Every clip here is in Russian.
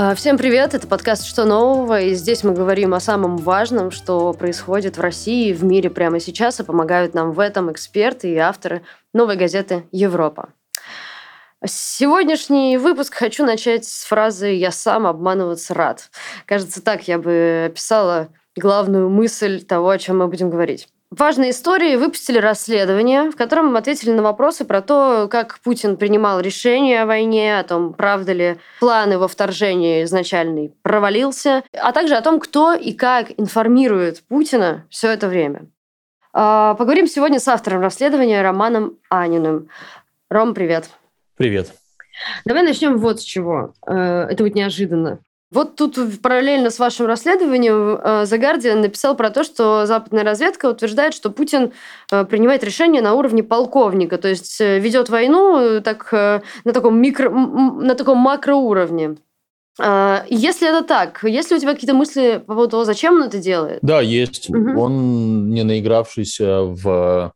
А, всем привет, это подкаст «Что нового?» и здесь мы говорим о самом важном, что происходит в России и в мире прямо сейчас, и помогают нам в этом эксперты и авторы новой газеты «Европа». Сегодняшний выпуск хочу начать с фразы «Я сам обманываться рад». Кажется, так я бы описала главную мысль того, о чем мы будем говорить. Важные истории выпустили расследование, в котором ответили на вопросы про то, как Путин принимал решения о войне, о том, правда ли план его вторжения изначальный провалился, а также о том, кто и как информирует Путина все это время. А, поговорим сегодня с автором расследования Романом Аниным. Ром, привет. Привет. Давай начнем вот с чего. Э, это вот неожиданно. Вот тут параллельно с вашим расследованием э, The Guardian написал про то, что западная разведка утверждает, что Путин э, принимает решения на уровне полковника, то есть э, ведет войну так, на, таком микро, на таком макроуровне. Если это так, есть ли у тебя какие-то мысли по поводу того, зачем он это делает? Да, есть. Угу. Он не наигравшийся в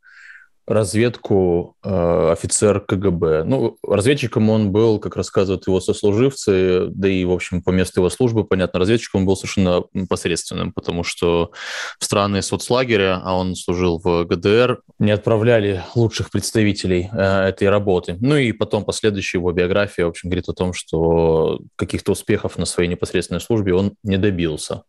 разведку э, офицер КГБ. Ну, разведчиком он был, как рассказывают его сослуживцы, да и, в общем, по месту его службы, понятно, разведчиком он был совершенно посредственным, потому что в страны соцлагеря, а он служил в ГДР, не отправляли лучших представителей э, этой работы. Ну и потом последующая его биография, в общем, говорит о том, что каких-то успехов на своей непосредственной службе он не добился.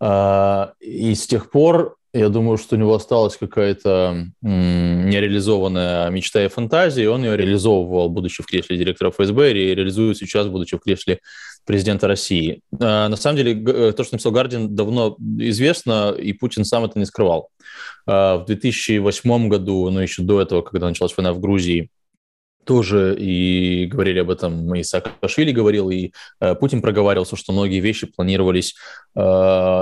А, и с тех пор я думаю, что у него осталась какая-то нереализованная мечта и фантазия, и он ее реализовывал, будучи в кресле директора ФСБ, и реализует сейчас, будучи в кресле президента России. А, на самом деле, э, то, что написал Гардин, давно известно, и Путин сам это не скрывал. А, в 2008 году, ну еще до этого, когда началась война в Грузии, тоже и говорили об этом, и Саакашвили говорил, и э, Путин проговаривался, что многие вещи планировались э,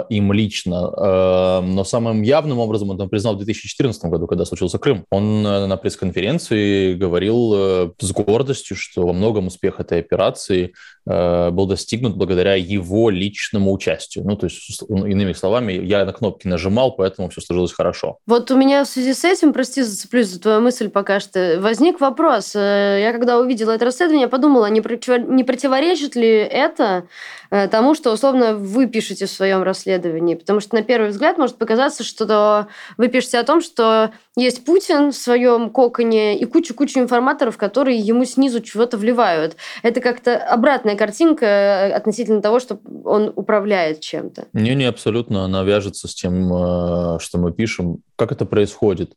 им лично. Э, но самым явным образом он там признал в 2014 году, когда случился Крым. Он э, на пресс-конференции говорил э, с гордостью, что во многом успех этой операции э, был достигнут благодаря его личному участию. Ну, то есть, иными словами, я на кнопки нажимал, поэтому все сложилось хорошо. Вот у меня в связи с этим, прости, зацеплюсь за твою мысль пока что, возник вопрос – Э, я когда увидела это расследование, подумала, не, не противоречит ли это э, тому, что условно вы пишете в своем расследовании. Потому что на первый взгляд может показаться, что вы пишете о том, что есть Путин в своем коконе и куча-куча информаторов, которые ему снизу чего-то вливают. Это как-то обратная картинка э, относительно того, что он управляет чем-то. Не-не, абсолютно. Она вяжется с тем, что мы пишем. Как это происходит?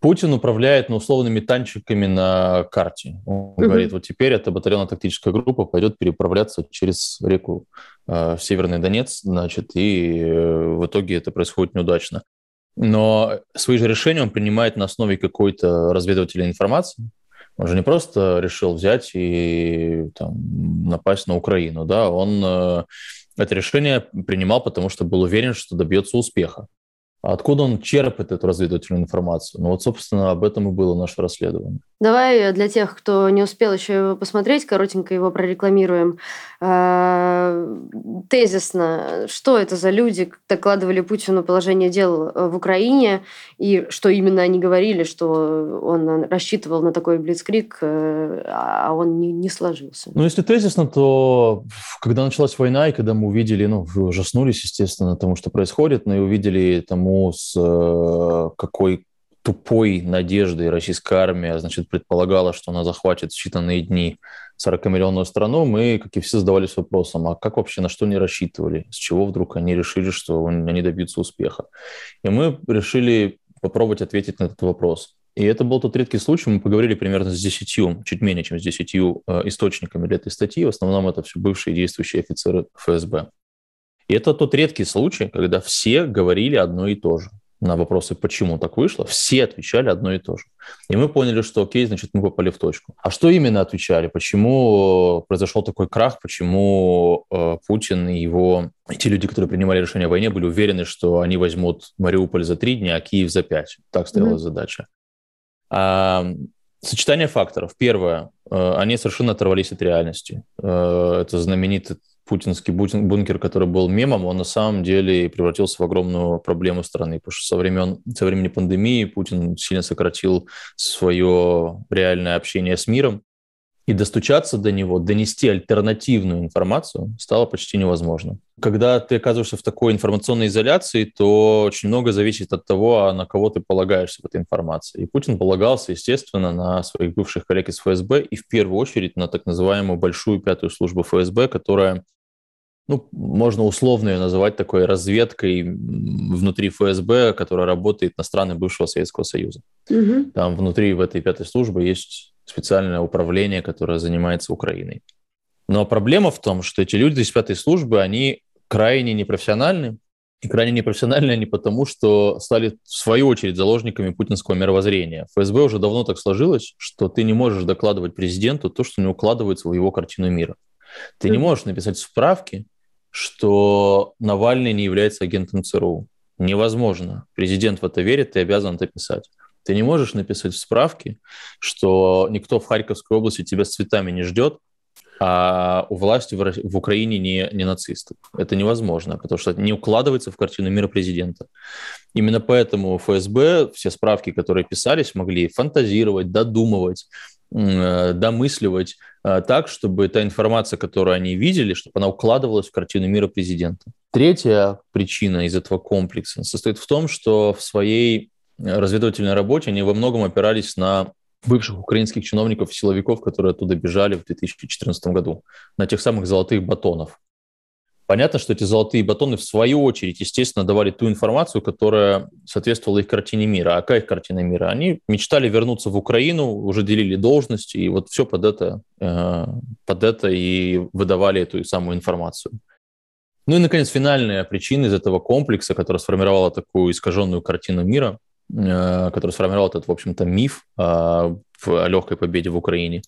Путин управляет ну, условными танчиками на карте. Он угу. говорит, вот теперь эта батальонно-тактическая группа пойдет переправляться через реку э, в Северный Донец, значит, и э, в итоге это происходит неудачно. Но свои же решения он принимает на основе какой-то разведывательной информации. Он же не просто решил взять и там, напасть на Украину, да, он э, это решение принимал, потому что был уверен, что добьется успеха. А откуда он черпает эту разведывательную информацию? Ну вот, собственно, об этом и было наше расследование. Давай для тех, кто не успел еще его посмотреть, коротенько его прорекламируем. А, тезисно, что это за люди докладывали Путину положение дел в Украине, и что именно они говорили, что он рассчитывал на такой блицкрик, э, а он не, не сложился. Ну, если тезисно, то когда началась война, и когда мы увидели, ну, ужаснулись, естественно, тому, что происходит, но и увидели тому, с э, какой тупой надеждой российская армия, значит, предполагала, что она захватит считанные дни 40-миллионную страну, мы, как и все, задавались вопросом, а как вообще, на что они рассчитывали? С чего вдруг они решили, что они добьются успеха? И мы решили попробовать ответить на этот вопрос. И это был тот редкий случай, мы поговорили примерно с десятью, чуть менее, чем с десятью э, источниками для этой статьи. В основном это все бывшие действующие офицеры ФСБ. И это тот редкий случай, когда все говорили одно и то же на вопросы, почему так вышло, все отвечали одно и то же. И мы поняли, что окей, значит, мы попали в точку. А что именно отвечали? Почему произошел такой крах? Почему э, Путин и его те люди, которые принимали решение о войне, были уверены, что они возьмут Мариуполь за три дня, а Киев за пять? Так стояла mm-hmm. задача. А, сочетание факторов. Первое, э, они совершенно оторвались от реальности. Э, это знаменитый путинский бункер, который был мемом, он на самом деле превратился в огромную проблему страны, потому что со, времен, со времени пандемии Путин сильно сократил свое реальное общение с миром, и достучаться до него, донести альтернативную информацию стало почти невозможно. Когда ты оказываешься в такой информационной изоляции, то очень много зависит от того, а на кого ты полагаешься в этой информации. И Путин полагался, естественно, на своих бывших коллег из ФСБ и в первую очередь на так называемую большую пятую службу ФСБ, которая ну, можно условно ее называть такой разведкой внутри ФСБ, которая работает на страны бывшего Советского Союза. Угу. Там внутри в этой пятой службе есть специальное управление, которое занимается Украиной. Но проблема в том, что эти люди из пятой службы, они крайне непрофессиональны, и крайне непрофессиональны они потому, что стали в свою очередь заложниками путинского мировоззрения. ФСБ уже давно так сложилось, что ты не можешь докладывать президенту то, что не укладывается в его картину мира. Ты не можешь написать справки, что Навальный не является агентом ЦРУ. Невозможно. Президент в это верит, ты обязан это писать. Ты не можешь написать в справке, что никто в Харьковской области тебя с цветами не ждет, а у власти в, в Украине не, не нацисты. Это невозможно, потому что это не укладывается в картину мира президента. Именно поэтому ФСБ все справки, которые писались, могли фантазировать, додумывать, Э, домысливать э, так, чтобы та информация, которую они видели, чтобы она укладывалась в картину мира президента. Третья причина из этого комплекса состоит в том, что в своей разведывательной работе они во многом опирались на бывших украинских чиновников и силовиков, которые оттуда бежали в 2014 году, на тех самых золотых батонов. Понятно, что эти золотые батоны, в свою очередь, естественно, давали ту информацию, которая соответствовала их картине мира. А какая их картина мира? Они мечтали вернуться в Украину, уже делили должности, и вот все под это, э, под это и выдавали эту самую информацию. Ну и, наконец, финальная причина из этого комплекса, которая сформировала такую искаженную картину мира, который сформировал этот, в общем-то, миф а, в легкой победе в Украине.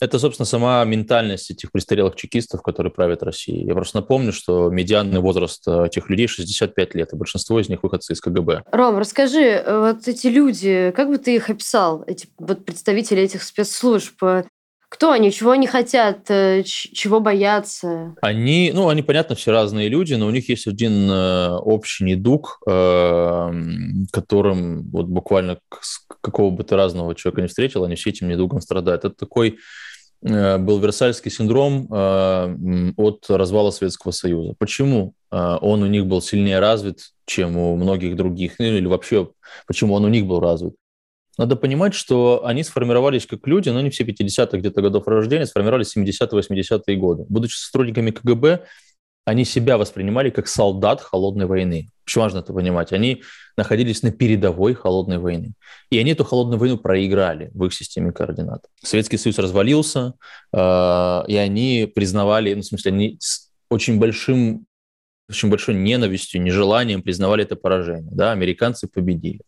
Это, собственно, сама ментальность этих престарелых чекистов, которые правят Россией. Я просто напомню, что медианный возраст э, этих людей 65 лет, и большинство из них выходцы из КГБ. Ром, расскажи, э, вот эти люди, как бы ты их описал, эти вот представители этих спецслужб? Кто они, чего они хотят, э, чего боятся? Они, ну, они, понятно, все разные люди, но у них есть один э, общий недуг, э, которым вот буквально какого бы ты разного человека не встретил, они все этим недугом страдают. Это такой был Версальский синдром от развала Советского Союза. Почему он у них был сильнее развит, чем у многих других, ну, или вообще, почему он у них был развит? Надо понимать, что они сформировались как люди, но не все 50-х где-то годов рождения, сформировались в 70-80-е годы. Будучи сотрудниками КГБ, они себя воспринимали как солдат холодной войны. Очень важно это понимать. Они находились на передовой холодной войны. И они эту холодную войну проиграли в их системе координат. Советский Союз развалился, э, и они признавали, ну, в смысле, они с очень большим очень большой ненавистью, нежеланием признавали это поражение. Да? Американцы победили.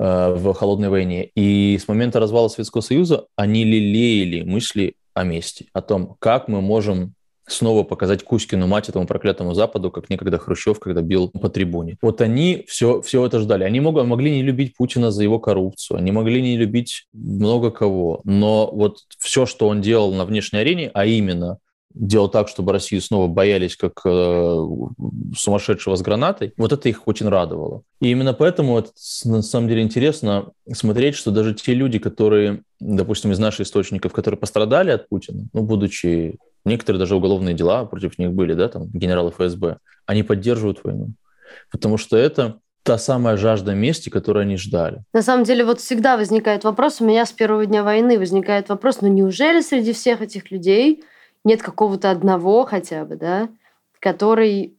Э, в холодной войне. И с момента развала Советского Союза они лелеяли мысли о мести, о том, как мы можем снова показать Кузькину мать этому проклятому Западу, как некогда Хрущев, когда бил по трибуне. Вот они все, все это ждали. Они мог, могли не любить Путина за его коррупцию, они могли не любить много кого, но вот все, что он делал на внешней арене, а именно делал так, чтобы Россию снова боялись как э, сумасшедшего с гранатой, вот это их очень радовало. И именно поэтому это, на самом деле интересно смотреть, что даже те люди, которые, допустим, из наших источников, которые пострадали от Путина, ну, будучи некоторые даже уголовные дела против них были, да, там генералы ФСБ, они поддерживают войну. Потому что это та самая жажда мести, которую они ждали. На самом деле, вот всегда возникает вопрос, у меня с первого дня войны возникает вопрос, ну неужели среди всех этих людей нет какого-то одного хотя бы, да, который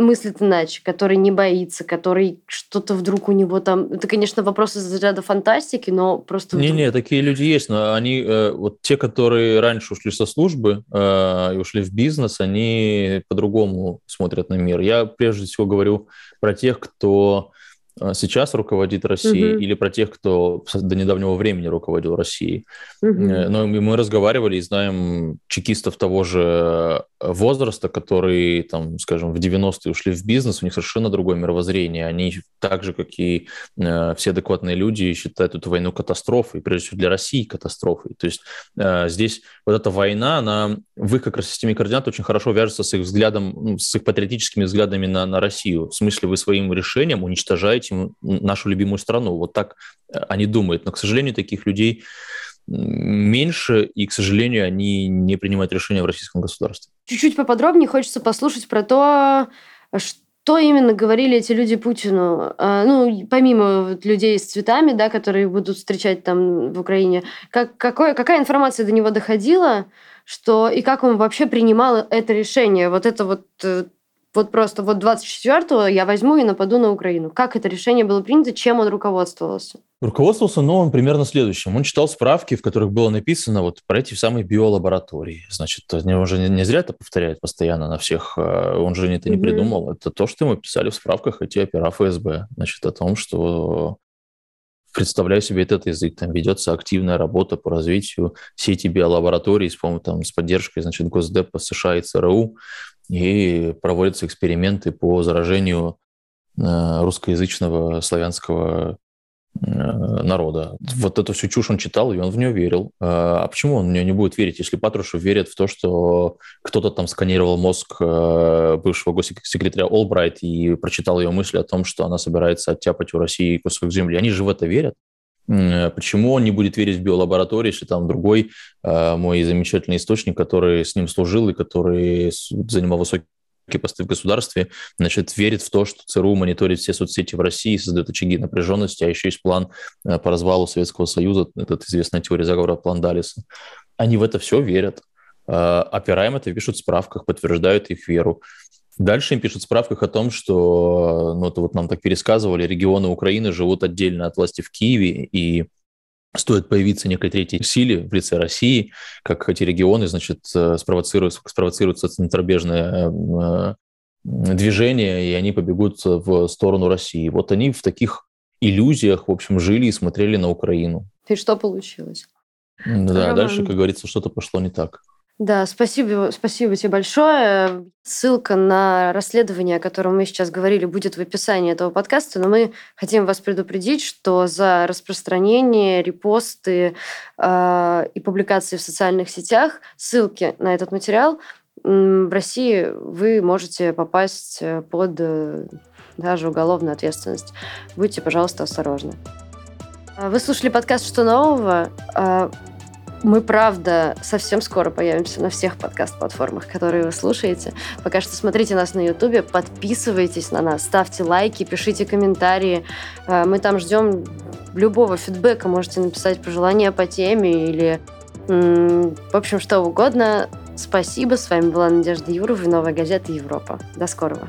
мыслит иначе, который не боится, который что-то вдруг у него там... Это, конечно, вопрос из разряда фантастики, но просто... Не-не, такие люди есть, но они, э, вот те, которые раньше ушли со службы э, и ушли в бизнес, они по-другому смотрят на мир. Я прежде всего говорю про тех, кто сейчас руководит Россией, угу. или про тех, кто до недавнего времени руководил Россией. Угу. Но мы разговаривали и знаем чекистов того же возраста, которые, там, скажем, в 90-е ушли в бизнес, у них совершенно другое мировоззрение. Они так же, как и э, все адекватные люди, считают эту войну катастрофой, прежде всего для России катастрофой. То есть э, здесь вот эта война, она в их как раз системе координат очень хорошо вяжется с их взглядом, с их патриотическими взглядами на, на Россию. В смысле, вы своим решением уничтожаете нашу любимую страну. Вот так э, они думают. Но, к сожалению, таких людей меньше, и, к сожалению, они не принимают решения в российском государстве. Чуть-чуть поподробнее хочется послушать про то, что именно говорили эти люди Путину. А, ну, помимо людей с цветами, да, которые будут встречать там в Украине, как, какое, какая информация до него доходила, что и как он вообще принимал это решение? Вот это вот э, вот просто вот 24-го я возьму и нападу на Украину. Как это решение было принято, чем он руководствовался? Руководствовался, ну, он примерно следующим. Он читал справки, в которых было написано вот про эти самые биолаборатории. Значит, он же не зря это повторяет постоянно на всех. А он же это не mm-hmm. придумал. Это то, что ему писали в справках эти опера ФСБ. Значит, о том, что представляю себе этот язык, там ведется активная работа по развитию сети биолабораторий с, там, с поддержкой значит, Госдепа США и ЦРУ, и проводятся эксперименты по заражению э, русскоязычного славянского э, народа. Вот эту всю чушь он читал, и он в нее верил. А, а почему он в нее не будет верить, если Патрушев верит в то, что кто-то там сканировал мозг э, бывшего госсекретаря Олбрайт и прочитал ее мысли о том, что она собирается оттяпать у России кусок земли? Они же в это верят. Почему он не будет верить в биолаборатории, если там другой э, мой замечательный источник, который с ним служил и который занимал высокие посты в государстве, значит, верит в то, что ЦРУ мониторит все соцсети в России, создает очаги напряженности, а еще есть план э, по развалу Советского Союза, этот известная теория заговора план Далиса. Они в это все верят. Э, опираем это, пишут в справках, подтверждают их веру. Дальше им пишут в справках о том, что, ну, это вот нам так пересказывали, регионы Украины живут отдельно от власти в Киеве, и стоит появиться некой третьей силе в лице России, как эти регионы, значит, э, спровоцируют, спровоцируются центробежное э, движение, и они побегут в сторону России. Вот они в таких иллюзиях, в общем, жили и смотрели на Украину. И что получилось? Да, Роман... дальше, как говорится, что-то пошло не так. Да, спасибо, спасибо тебе большое. Ссылка на расследование, о котором мы сейчас говорили, будет в описании этого подкаста, но мы хотим вас предупредить, что за распространение, репосты э, и публикации в социальных сетях, ссылки на этот материал в России вы можете попасть э, под э, даже уголовную ответственность. Будьте, пожалуйста, осторожны. Вы слушали подкаст «Что нового?». Мы, правда, совсем скоро появимся на всех подкаст-платформах, которые вы слушаете. Пока что смотрите нас на Ютубе, подписывайтесь на нас, ставьте лайки, пишите комментарии. Э, мы там ждем любого фидбэка. Можете написать пожелания по теме или, в общем, что угодно. Спасибо. С вами была Надежда Юрова и новая газета «Европа». До скорого.